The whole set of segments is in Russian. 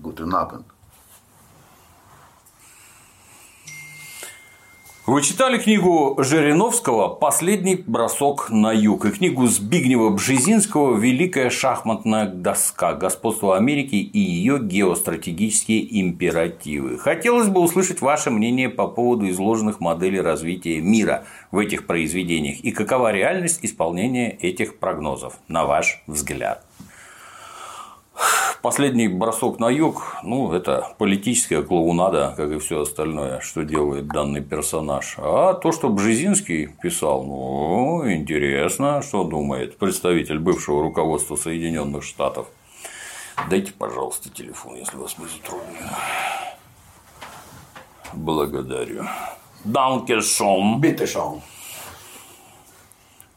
Guten Abend. Вы читали книгу Жириновского «Последний бросок на юг» и книгу Збигнева Бжезинского «Великая шахматная доска. Господство Америки и ее геостратегические императивы». Хотелось бы услышать ваше мнение по поводу изложенных моделей развития мира в этих произведениях и какова реальность исполнения этих прогнозов, на ваш взгляд. Последний бросок на юг, ну, это политическая клоунада, как и все остальное, что делает данный персонаж. А то, что Бжезинский писал, ну, интересно, что думает представитель бывшего руководства Соединенных Штатов. Дайте, пожалуйста, телефон, если вас не затруднено. Благодарю. Данкешон. Битешон.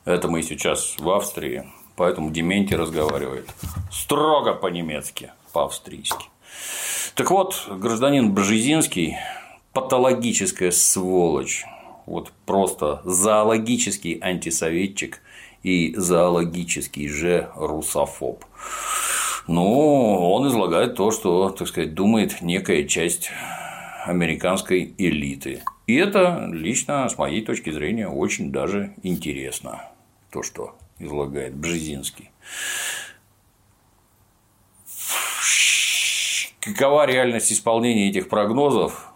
Это мы сейчас в Австрии поэтому Дементий разговаривает строго по-немецки, по-австрийски. Так вот, гражданин Бжезинский – патологическая сволочь, вот просто зоологический антисоветчик и зоологический же русофоб. Ну, он излагает то, что, так сказать, думает некая часть американской элиты. И это лично, с моей точки зрения, очень даже интересно. То, что излагает Бжезинский. Какова реальность исполнения этих прогнозов?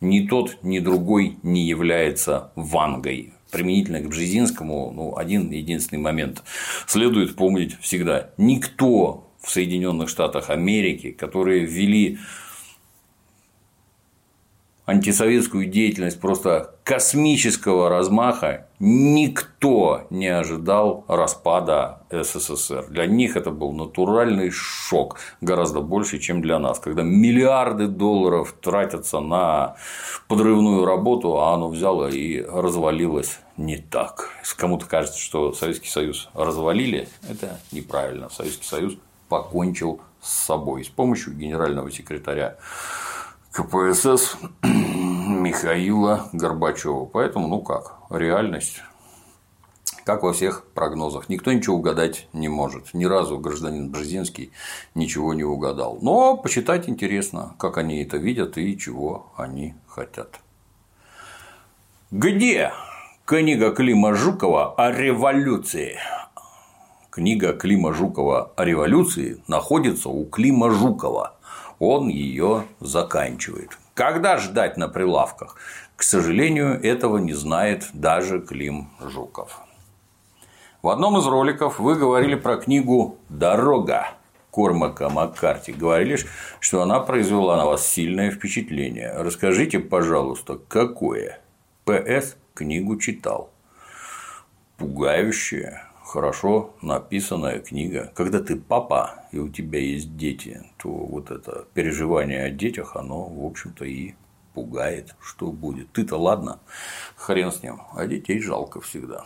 Ни тот, ни другой не является вангой. Применительно к Бжезинскому, ну, один единственный момент следует помнить всегда. Никто в Соединенных Штатах Америки, которые ввели антисоветскую деятельность просто космического размаха, никто не ожидал распада СССР. Для них это был натуральный шок, гораздо больше, чем для нас. Когда миллиарды долларов тратятся на подрывную работу, а оно взяло и развалилось не так. Кому-то кажется, что Советский Союз развалили, это неправильно. Советский Союз покончил с собой с помощью генерального секретаря КПСС Михаила Горбачева. Поэтому, ну как, реальность как во всех прогнозах. Никто ничего угадать не может. Ни разу гражданин Бжезинский ничего не угадал. Но почитать интересно, как они это видят и чего они хотят. Где книга Клима Жукова о революции? Книга Клима Жукова о революции находится у Клима Жукова он ее заканчивает. Когда ждать на прилавках? К сожалению, этого не знает даже Клим Жуков. В одном из роликов вы говорили про книгу «Дорога» Кормака Маккарти. Говорили, что она произвела на вас сильное впечатление. Расскажите, пожалуйста, какое? ПС книгу читал. Пугающее, хорошо написанная книга. Когда ты папа и у тебя есть дети, то вот это переживание о детях, оно, в общем-то, и пугает, что будет. Ты-то ладно, хрен с ним, а детей жалко всегда.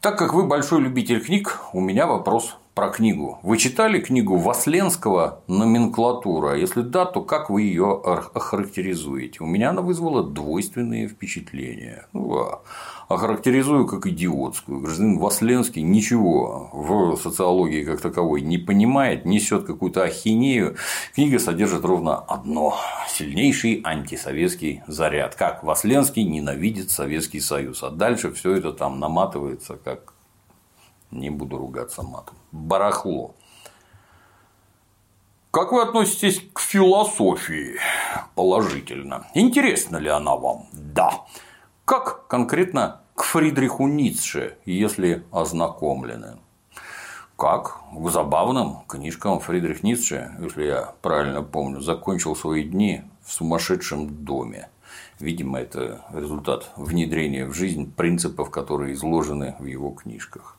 Так как вы большой любитель книг, у меня вопрос про книгу. Вы читали книгу Васленского «Номенклатура»? Если да, то как вы ее охарактеризуете? У меня она вызвала двойственные впечатления. Ну, а охарактеризую как идиотскую. Гражданин Васленский ничего в социологии как таковой не понимает, несет какую-то ахинею. Книга содержит ровно одно – сильнейший антисоветский заряд. Как Васленский ненавидит Советский Союз. А дальше все это там наматывается как не буду ругаться матом. Барахло. Как вы относитесь к философии? Положительно. Интересна ли она вам? Да. Как конкретно к Фридриху Ницше, если ознакомлены? Как к забавным книжкам Фридрих Ницше, если я правильно помню, закончил свои дни в сумасшедшем доме. Видимо, это результат внедрения в жизнь принципов, которые изложены в его книжках.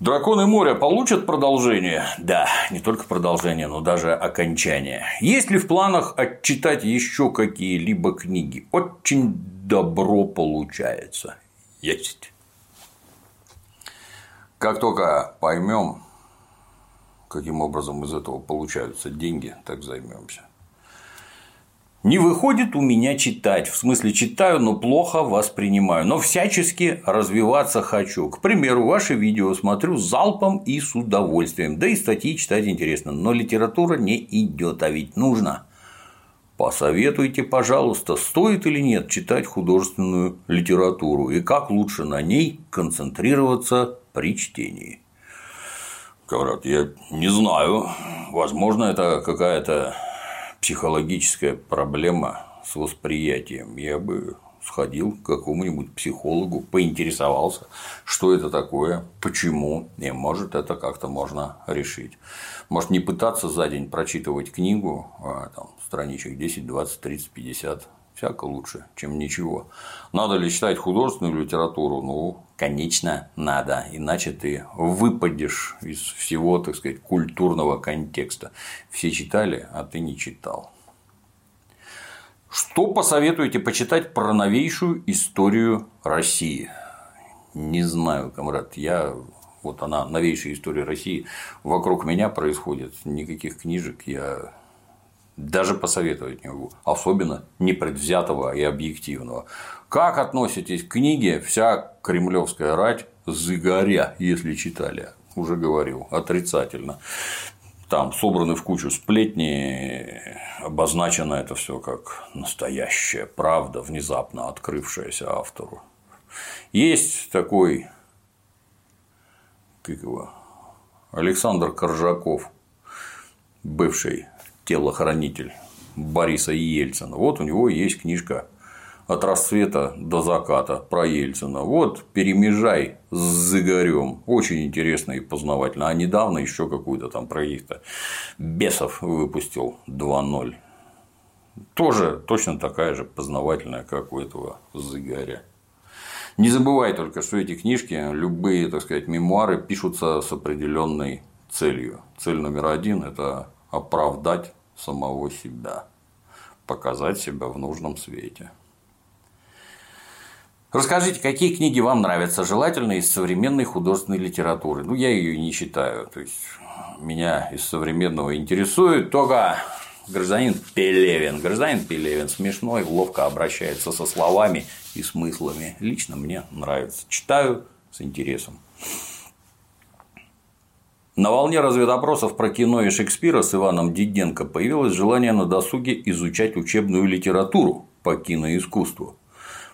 Драконы моря получат продолжение? Да, не только продолжение, но даже окончание. Есть ли в планах отчитать еще какие-либо книги? Очень добро получается. Есть. Как только поймем, каким образом из этого получаются деньги, так займемся. Не выходит у меня читать, в смысле читаю, но плохо воспринимаю, но всячески развиваться хочу. К примеру, ваши видео смотрю залпом и с удовольствием, да и статьи читать интересно, но литература не идет, а ведь нужно. Посоветуйте, пожалуйста, стоит или нет читать художественную литературу и как лучше на ней концентрироваться при чтении. Говорят, я не знаю, возможно, это какая-то психологическая проблема с восприятием. Я бы сходил к какому-нибудь психологу, поинтересовался, что это такое, почему, и может это как-то можно решить. Может не пытаться за день прочитывать книгу, а там страничек 10, 20, 30, 50, всяко лучше, чем ничего. Надо ли читать художественную литературу? Ну, конечно, надо, иначе ты выпадешь из всего, так сказать, культурного контекста. Все читали, а ты не читал. Что посоветуете почитать про новейшую историю России? Не знаю, комрад, я вот она, новейшая история России, вокруг меня происходит, никаких книжек я даже посоветовать не могу, особенно непредвзятого и объективного. Как относитесь к книге «Вся кремлевская рать загоря», если читали? Уже говорил, отрицательно. Там собраны в кучу сплетни, обозначено это все как настоящая правда, внезапно открывшаяся автору. Есть такой, как его, Александр Коржаков, бывший телохранитель Бориса Ельцина. Вот у него есть книжка от рассвета до заката про Ельцина. Вот перемежай с Зыгарем. Очень интересно и познавательно. А недавно еще какую-то там про каких-то бесов выпустил 2.0. Тоже точно такая же познавательная, как у этого Зыгаря. Не забывай только, что эти книжки, любые, так сказать, мемуары пишутся с определенной целью. Цель номер один – это оправдать самого себя, показать себя в нужном свете. Расскажите, какие книги вам нравятся, желательно из современной художественной литературы. Ну, я ее не читаю. То есть, меня из современного интересует только гражданин Пелевин. Гражданин Пелевин смешной, ловко обращается со словами и смыслами. Лично мне нравится. Читаю с интересом. На волне разведопросов про кино и Шекспира с Иваном Диденко появилось желание на досуге изучать учебную литературу по киноискусству.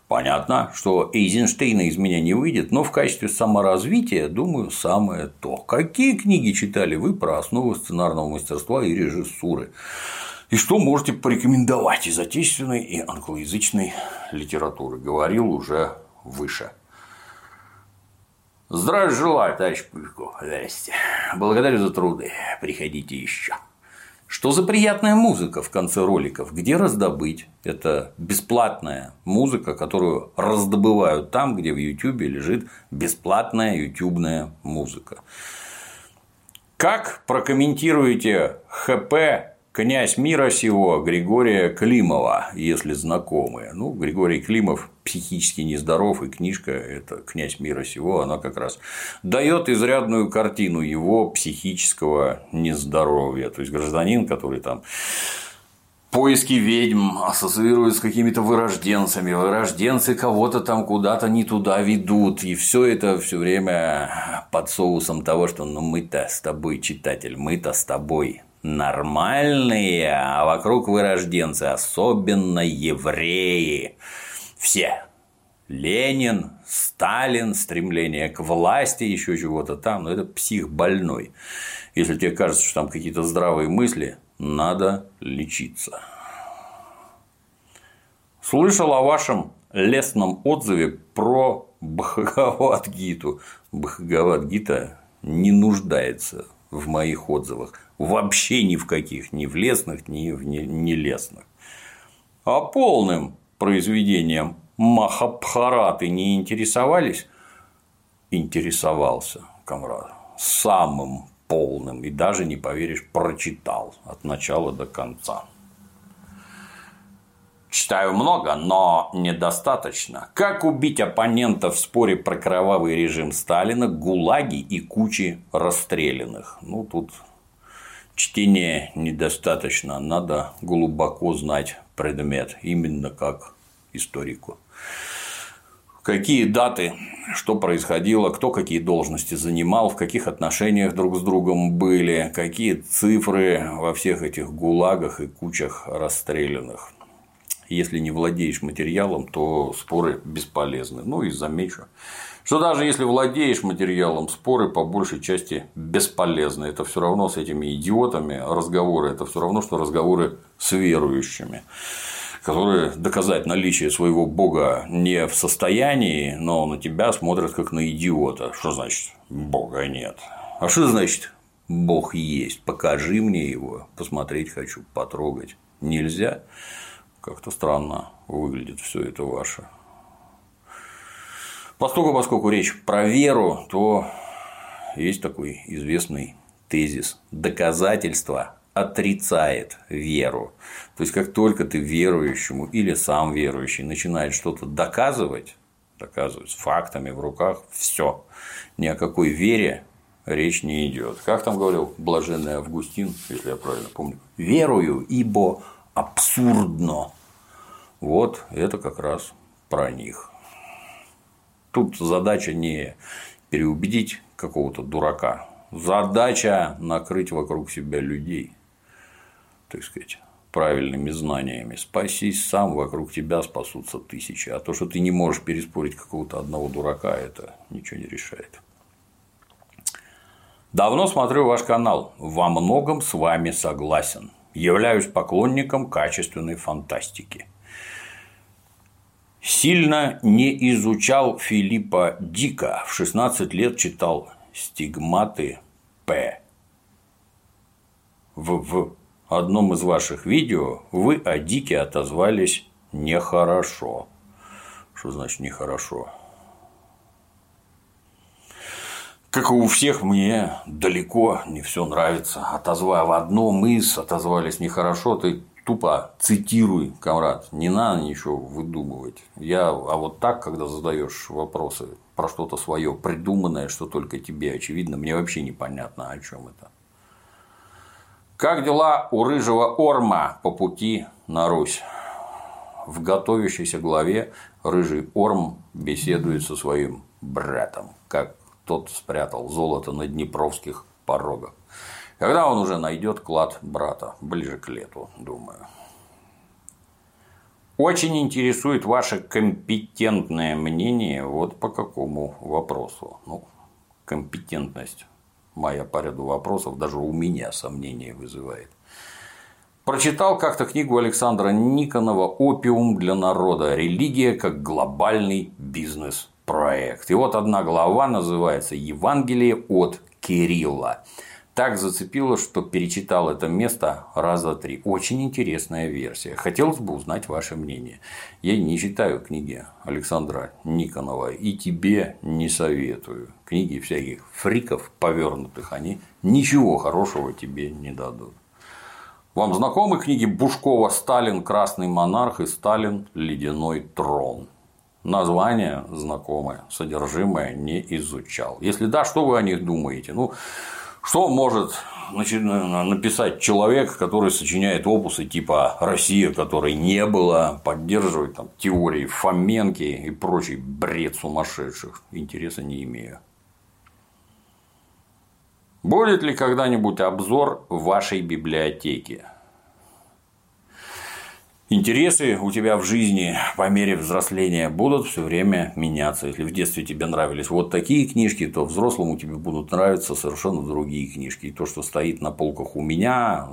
Понятно, что Эйзенштейна из меня не выйдет, но в качестве саморазвития, думаю, самое то. Какие книги читали вы про основы сценарного мастерства и режиссуры? И что можете порекомендовать из отечественной и англоязычной литературы? Говорил уже выше. Здравия желаю, товарищ Пушков. Здрасте. Благодарю за труды. Приходите еще. Что за приятная музыка в конце роликов? Где раздобыть? Это бесплатная музыка, которую раздобывают там, где в YouTube лежит бесплатная ютубная музыка. Как прокомментируете ХП князь мира сего Григория Климова, если знакомые. Ну, Григорий Климов психически нездоров, и книжка это «Князь мира сего», она как раз дает изрядную картину его психического нездоровья. То есть гражданин, который там поиски ведьм ассоциируют с какими-то вырожденцами, вырожденцы кого-то там куда-то не туда ведут, и все это все время под соусом того, что ну мы-то с тобой, читатель, мы-то с тобой нормальные, а вокруг вырожденцы, особенно евреи. Все. Ленин, Сталин, стремление к власти, еще чего-то там, но это псих больной. Если тебе кажется, что там какие-то здравые мысли, надо лечиться. Слышал о вашем лестном отзыве про Бхагавадгиту. Бхагавадгита не нуждается в моих отзывах. Вообще ни в каких, ни в лесных, ни в нелестных. А полным произведением Махабхараты не интересовались? Интересовался, комрад. Самым полным. И даже, не поверишь, прочитал от начала до конца. Читаю много, но недостаточно. Как убить оппонента в споре про кровавый режим Сталина, гулаги и кучи расстрелянных? Ну, тут чтения недостаточно, надо глубоко знать предмет, именно как историку. Какие даты, что происходило, кто какие должности занимал, в каких отношениях друг с другом были, какие цифры во всех этих гулагах и кучах расстрелянных. Если не владеешь материалом, то споры бесполезны. Ну и замечу, что даже если владеешь материалом, споры по большей части бесполезны. Это все равно с этими идиотами разговоры, это все равно, что разговоры с верующими которые доказать наличие своего бога не в состоянии, но на тебя смотрят как на идиота. Что значит бога нет? А что значит бог есть? Покажи мне его, посмотреть хочу, потрогать. Нельзя? Как-то странно выглядит все это ваше. Поскольку, поскольку речь про веру, то есть такой известный тезис. Доказательства отрицает веру. То есть, как только ты верующему или сам верующий начинает что-то доказывать, доказывать с фактами в руках, все, ни о какой вере речь не идет. Как там говорил блаженный Августин, если я правильно помню, верую, ибо абсурдно. Вот это как раз про них. Тут задача не переубедить какого-то дурака, задача накрыть вокруг себя людей, так сказать, правильными знаниями. Спасись сам, вокруг тебя спасутся тысячи. А то, что ты не можешь переспорить какого-то одного дурака, это ничего не решает. Давно смотрю ваш канал. Во многом с вами согласен. Являюсь поклонником качественной фантастики. Сильно не изучал Филиппа Дика, в 16 лет читал стигматы П. В, в одном из ваших видео вы о Дике отозвались нехорошо. Что значит нехорошо? Как и у всех, мне далеко не все нравится. Отозвав в одном из, отозвались нехорошо, ты тупо цитируй, комрад, не надо ничего выдумывать. Я, а вот так, когда задаешь вопросы про что-то свое придуманное, что только тебе очевидно, мне вообще непонятно, о чем это. Как дела у рыжего Орма по пути на Русь? В готовящейся главе рыжий Орм беседует со своим братом, как тот спрятал золото на днепровских порогах. Когда он уже найдет клад брата, ближе к лету, думаю. Очень интересует ваше компетентное мнение вот по какому вопросу. Ну, компетентность моя по ряду вопросов даже у меня сомнения вызывает. Прочитал как-то книгу Александра Никонова «Опиум для народа. Религия как глобальный бизнес-проект». И вот одна глава называется «Евангелие от Кирилла» так зацепило, что перечитал это место раза три. Очень интересная версия. Хотелось бы узнать ваше мнение. Я не читаю книги Александра Никонова и тебе не советую. Книги всяких фриков повернутых, они ничего хорошего тебе не дадут. Вам знакомы книги Бушкова «Сталин. Красный монарх» и «Сталин. Ледяной трон»? Название знакомое, содержимое не изучал. Если да, что вы о них думаете? Ну, что может написать человек, который сочиняет опусы типа «Россия, которой не было», поддерживает там, теории Фоменки и прочий бред сумасшедших? Интереса не имею. Будет ли когда-нибудь обзор вашей библиотеки? Интересы у тебя в жизни по мере взросления будут все время меняться. Если в детстве тебе нравились вот такие книжки, то взрослому тебе будут нравиться совершенно другие книжки. И то, что стоит на полках у меня,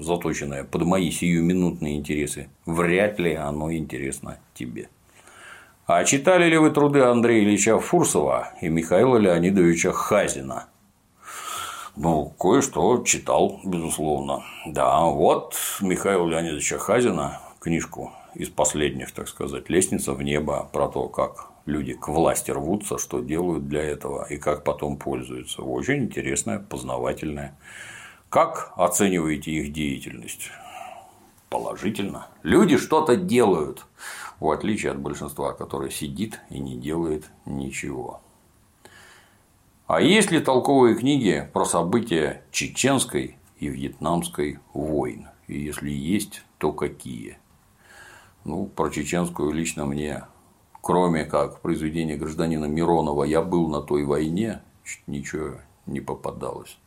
заточенное под мои сиюминутные интересы, вряд ли оно интересно тебе. А читали ли вы труды Андрея Ильича Фурсова и Михаила Леонидовича Хазина? Ну, кое-что читал, безусловно. Да, вот Михаила Леонидовича Хазина, книжку из последних, так сказать, «Лестница в небо» про то, как люди к власти рвутся, что делают для этого и как потом пользуются. Очень интересная, познавательная. Как оцениваете их деятельность? Положительно. Люди что-то делают, в отличие от большинства, которое сидит и не делает ничего. А есть ли толковые книги про события чеченской и вьетнамской войн? И если есть, то какие? Ну, про чеченскую лично мне, кроме как произведения гражданина Миронова «Я был на той войне», ничего не попадалось.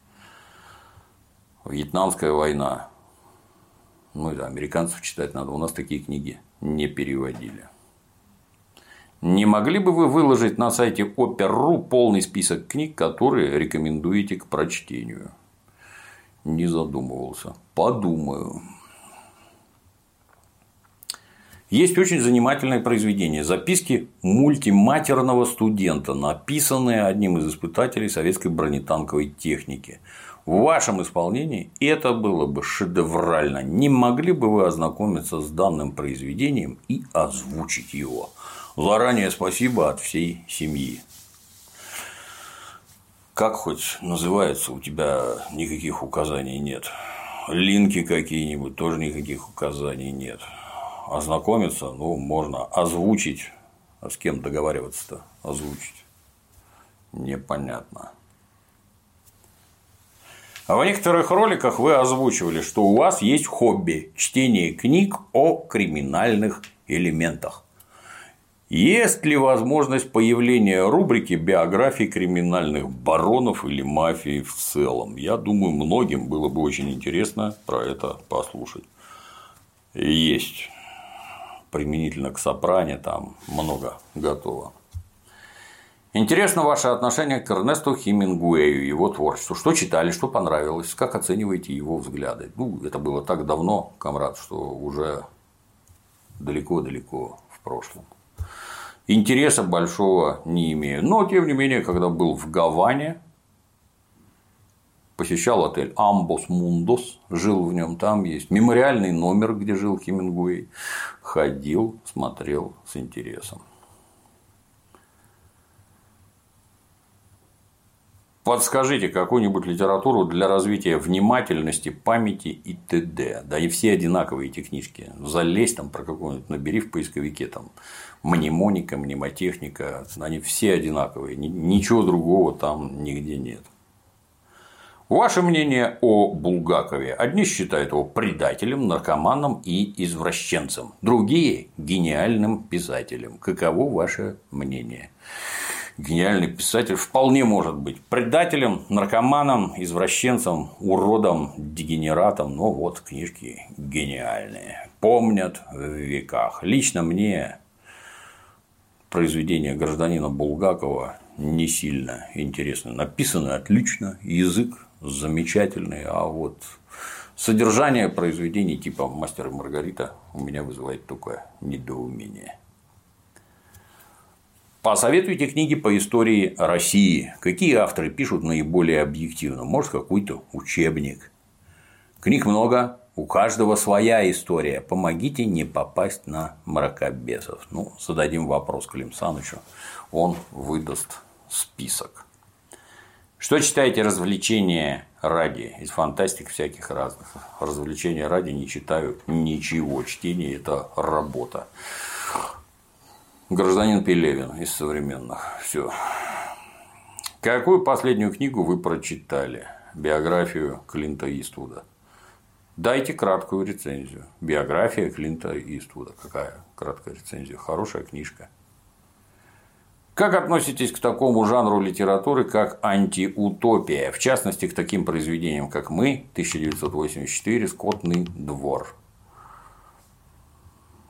Вьетнамская война. Ну, да, американцев читать надо. У нас такие книги не переводили. Не могли бы вы выложить на сайте Опер.ру полный список книг, которые рекомендуете к прочтению? Не задумывался. Подумаю. Есть очень занимательное произведение «Записки мультиматерного студента», написанное одним из испытателей советской бронетанковой техники. В вашем исполнении это было бы шедеврально. Не могли бы вы ознакомиться с данным произведением и озвучить его? Заранее спасибо от всей семьи. Как хоть называется, у тебя никаких указаний нет. Линки какие-нибудь, тоже никаких указаний нет. Ознакомиться, ну, можно озвучить. А с кем договариваться-то? Озвучить. Непонятно. А в некоторых роликах вы озвучивали, что у вас есть хобби – чтение книг о криминальных элементах. Есть ли возможность появления рубрики биографии криминальных баронов или мафии в целом? Я думаю, многим было бы очень интересно про это послушать. Есть. Применительно к Сопране там много готово. Интересно ваше отношение к Эрнесту Хемингуэю, его творчеству. Что читали, что понравилось, как оцениваете его взгляды? Ну, это было так давно, комрад, что уже далеко-далеко в прошлом. Интереса большого не имею. Но, тем не менее, когда был в Гаване, посещал отель Амбос Мундос, жил в нем, там есть мемориальный номер, где жил Хемингуэй, ходил, смотрел с интересом. Подскажите какую-нибудь литературу для развития внимательности, памяти и т.д. Да и все одинаковые эти книжки. Залезь там про какую-нибудь, набери в поисковике там мнемоника, мнемотехника. Они все одинаковые. Ничего другого там нигде нет. Ваше мнение о Булгакове. Одни считают его предателем, наркоманом и извращенцем, другие – гениальным писателем. Каково ваше мнение? Гениальный писатель вполне может быть предателем, наркоманом, извращенцем, уродом, дегенератом, но вот книжки гениальные, помнят в веках. Лично мне произведение гражданина Булгакова не сильно интересно. Написано отлично, язык замечательный, а вот содержание произведений типа «Мастер и Маргарита» у меня вызывает только недоумение. Посоветуйте книги по истории России. Какие авторы пишут наиболее объективно? Может, какой-то учебник. Книг много, у каждого своя история. Помогите не попасть на мракобесов. Ну, зададим вопрос Клим Санычу. Он выдаст список. Что читаете развлечения ради? Из фантастик всяких разных. Развлечения ради не читаю ничего. Чтение – это работа. Гражданин Пелевин из современных. Все. Какую последнюю книгу вы прочитали? Биографию Клинта Иствуда. Дайте краткую рецензию. Биография Клинта Иствуда. Какая краткая рецензия? Хорошая книжка. Как относитесь к такому жанру литературы, как антиутопия, в частности, к таким произведениям, как «Мы», 1984, «Скотный двор»?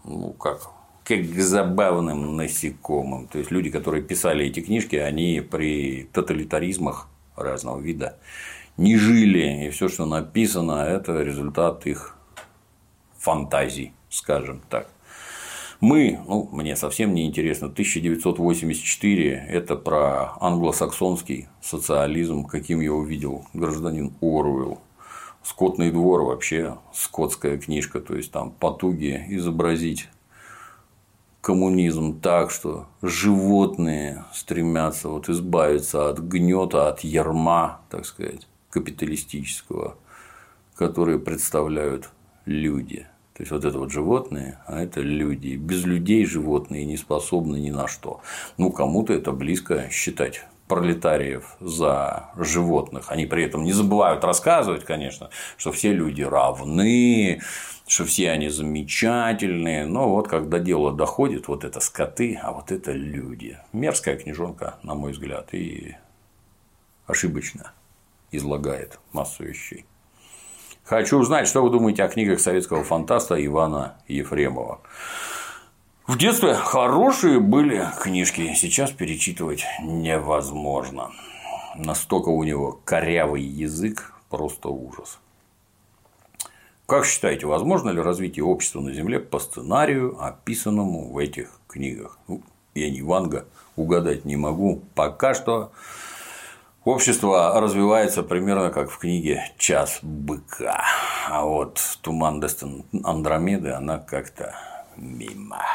Ну, как как к забавным насекомым. То есть люди, которые писали эти книжки, они при тоталитаризмах разного вида не жили, и все, что написано, это результат их фантазий, скажем так. Мы, ну, мне совсем не интересно, 1984 – это про англосаксонский социализм, каким его видел гражданин Оруэлл. Скотный двор вообще скотская книжка, то есть там потуги изобразить коммунизм так, что животные стремятся вот избавиться от гнета, от ярма, так сказать, капиталистического, которые представляют люди. То есть вот это вот животные, а это люди. Без людей животные не способны ни на что. Ну, кому-то это близко считать пролетариев за животных. Они при этом не забывают рассказывать, конечно, что все люди равны, что все они замечательные, но вот когда дело доходит, вот это скоты, а вот это люди. Мерзкая книжонка, на мой взгляд, и ошибочно излагает массу вещей. Хочу узнать, что вы думаете о книгах советского фантаста Ивана Ефремова. В детстве хорошие были книжки, сейчас перечитывать невозможно. Настолько у него корявый язык, просто ужас. Как считаете, возможно ли развитие общества на Земле по сценарию, описанному в этих книгах? Ну, я не Ванга, угадать не могу. Пока что общество развивается примерно как в книге «Час быка». А вот «Туман Дестин Андромеды» она как-то мимо.